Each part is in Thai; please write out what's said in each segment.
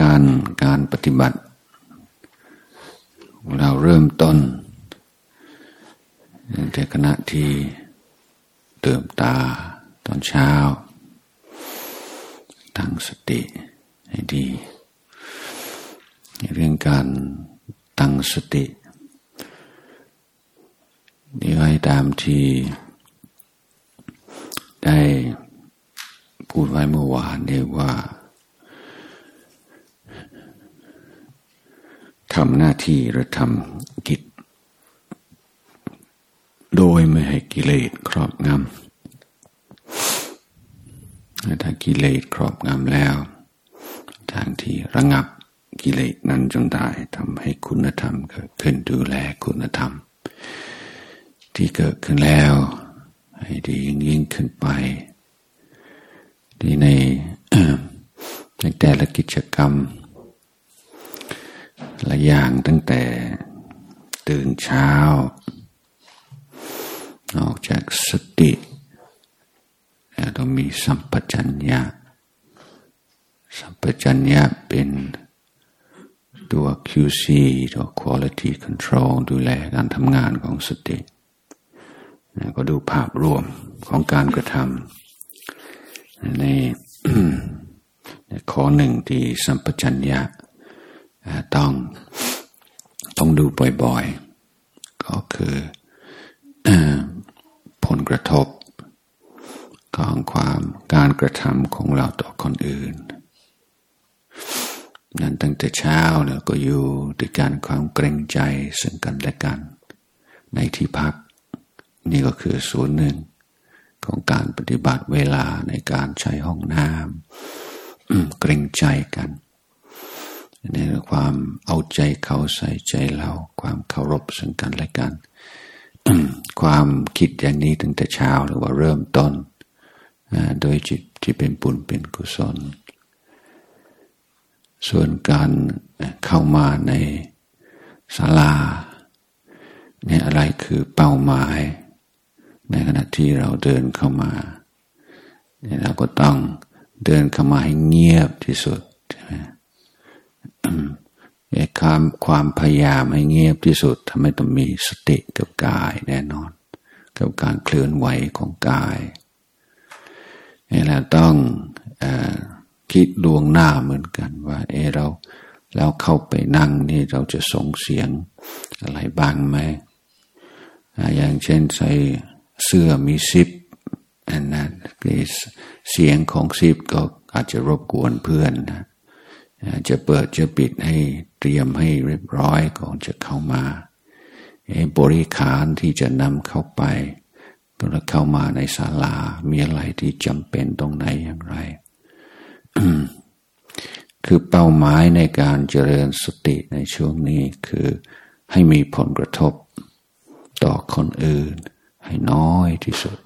การการปฏิบัติ เราเริ่มต้นแต่ขณะที่เติมตาตอนเช้า ตั้งสติให้ดี เรื่องการตั้งสตินี่ให้ตามที่ได้พูดไว้เมื่อวานเนี่ยว่า ทำหน้าที่หรือทำกิจ โดยไม่ให้กิเลสครอบงำถ้ากิเลสครอบงำแล้ว ทางที่ระงับกิเลสนั้นจนได้ทำให้คุณธรรมเกิดขึ้นดูแลคุณธรรม ที่เกิดขึ้นแล้ว ให้ดียิ่งยิ่งขึ้นไปที่ในในแต่ละกิจกรรม ละอย่างตั้งแต่ตื่นเช้า ออกจากสติต้องมีสัมปชัญญะ สัมปชัญญะเป็นตัว QC ตัว Quality Control ดูแลการทำงานของสติ ก็ดูภาพรวมของการกระทำในข้อหนึ่งที่สัมปชัญญะ ต้องต้องดูบ่อยๆ ก็คือผลกระทบของความการกระทำของเราต่อคนอื่น นั้นตั้งแต่เช้าเนี่ยก็อยู่ด้วยการความเกรงใจซึ่งกันและกัน ในที่พัก นี่ก็คือส่วนหนึ่งของการปฏิบัติเวลาในการใช้ห้องน้ำเกรงใจกัน นความเอาใจเขาใส่ใจเรา ความเคารพซึ่งกันและกัน ความคิดอย่างนี้ตั้งแต่เช้าหรือว่าเริ่มต้น โดยจิตที่เป็นบุญเป็นกุศล ส่วนการเข้ามาในศาลาเนี่ยอะไรคือเป้าหมาย ในขณะที่เราเดินเข้ามาเนี่ยเราก็ต้องเดินเข้ามาให้เงียบที่สุดใช่ไหม ความความพยายามให้เงียบที่สุดทำให้ต้องมีสติกับกายแน่นอน กับการเคลื่อนไหวของกายนี่แหละต้องอคิดดวงหน้าเหมือนกันว่าเอเราแล้วเข้าไปนั่งนี่เราจะส่งเสียงอะไรบ้างไหมอย่างเช่นใส่เสื้อมีซิปอันนั้นเสียงของซิปก็อาจจะรบกวนเพื่อนนะ จะเปิดจะปิดให้เตรียมให้เรียบร้อยก่อนจะเข้ามาบริขารที่จะนำเข้าไปตอเข้ามาในศาลา มีอะไรที่จำเป็นตรงไหนอย่างไร คือเป้าหมายในการเจริญสติในช่วงนี้คือให้มีผลกระทบต่อคนอื่น ให้น้อยที่สุด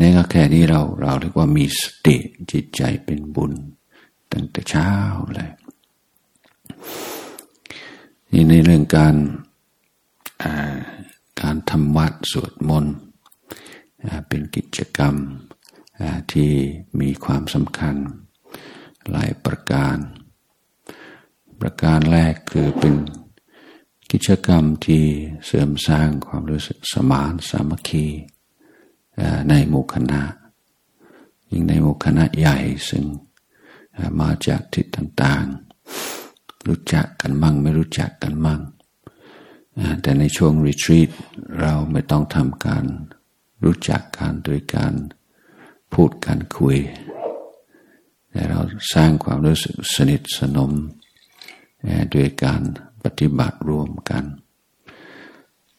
นี่ก็แค่นี้เราเราเรียกว่ามีสติจิตใจเป็นบุญ ตั้งแต่เช้าเลยนี่ในเรื่องการการทำวัดสวดมนต์เป็นกิจกรรมที่มีความสำคัญหลายประการ ประการแรกคือเป็นกิจกรรมที่เสริมสร้างความรู้สึกสมานสามัคคีในหมู่คณะ ยิ่งในหมู่คณะใหญ่ซึ่ง มาจากทิศต่างๆ รู้จักกันมั่งไม่รู้จักกันมั่ง แต่ในช่วงรีทรีตเราไม่ต้องทำการ รู้จักกันโดยการพูดการคุย แต่เราสร้างความรู้สึกสนิทสนมด้วยการปฏิบัติร่วมกัน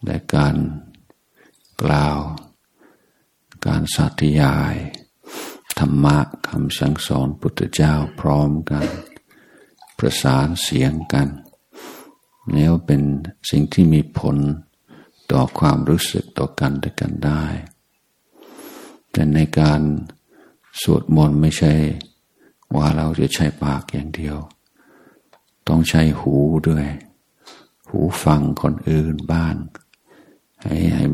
และการกล่าว การสาธยาย ธรรมะคำสั่งสอนพุทธเจ้าพร้อมกัน ประสานเสียงกันนี่เป็นสิ่งที่มีผลต่อความรู้สึกต่อกันและกันได้ แต่ในการสวดมนต์ไม่ใช่ ว่าเราจะใช้ปากอย่างเดียว ต้องใช้หูด้วย หูฟังคนอื่นบ้าง ให้ให้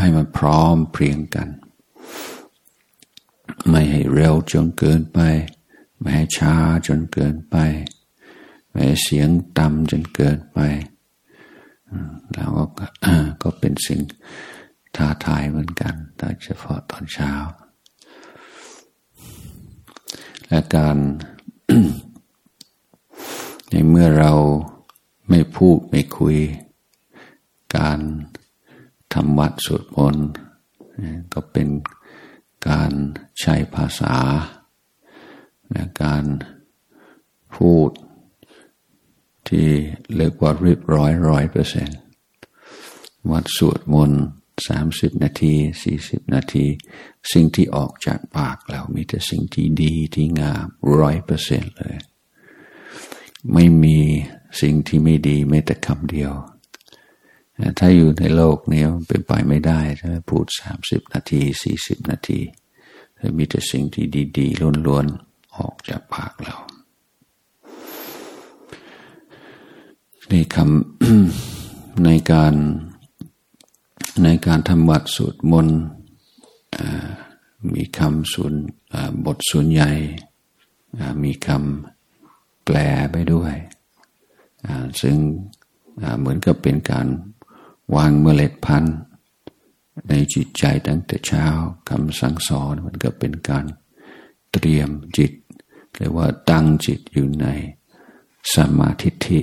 ให้มันพร้อมเพรียงกัน ไม่ให้เร็วจนเกินไปไไม่ให้ช้าจนเกินไป ไม่ให้เสียงต่ำจนเกินไปแล้วก็ก็เป็นสิ่งท้าทายเหมือนกันโดยเฉพาะตอนเช้า และการในเมื่อเราไม่พูดไม่คุย การทำวัดสวดมนต์ก็เป็น การใช้ภาษาและการพูดที่เรียกว่าเรียบร้อยร้อยเปอร์เซ็นต์วัดสวดมนต์สามสิบนาทีสี่สิบนาที สิ่งที่ออกจากปากเรามีแต่สิ่งที่ดีที่งามร้อยเปอร์เซ็นต์เลย ไม่มีสิ่งที่ไม่ดีไม่แต่คำเดียว ถ้าอยู่ในโลกนี้เป็นไปไม่ได้ ถ้าพูดสามสิบนาทีสี่สิบนาทีมีแต่สิ่งที่ดีๆล้วนๆ ออกจากปากเราในคำในการในการทำวัดสวดมนต์มีคำส่วนบทส่วนใหญ่มีคำแปลไปด้วย ซึ่งเหมือนกับเป็นการ วางเมล็ดพันธุ์ ในจิตใจตั้งแต่เช้าคำสั่งสอนมันก็เป็นการเตรียมจิตเรียกว่าตั้งจิตอยู่ในสมาธิิ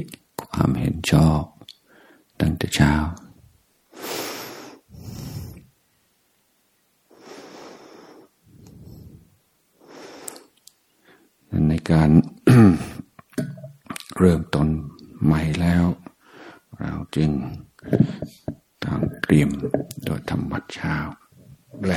ความเห็นชอบ ตั้งแต่เช้า ในการเริ่มต้นใหม่แล้ว เราจึง ทางเตรียมโดยธรรมวัดเช้าแหล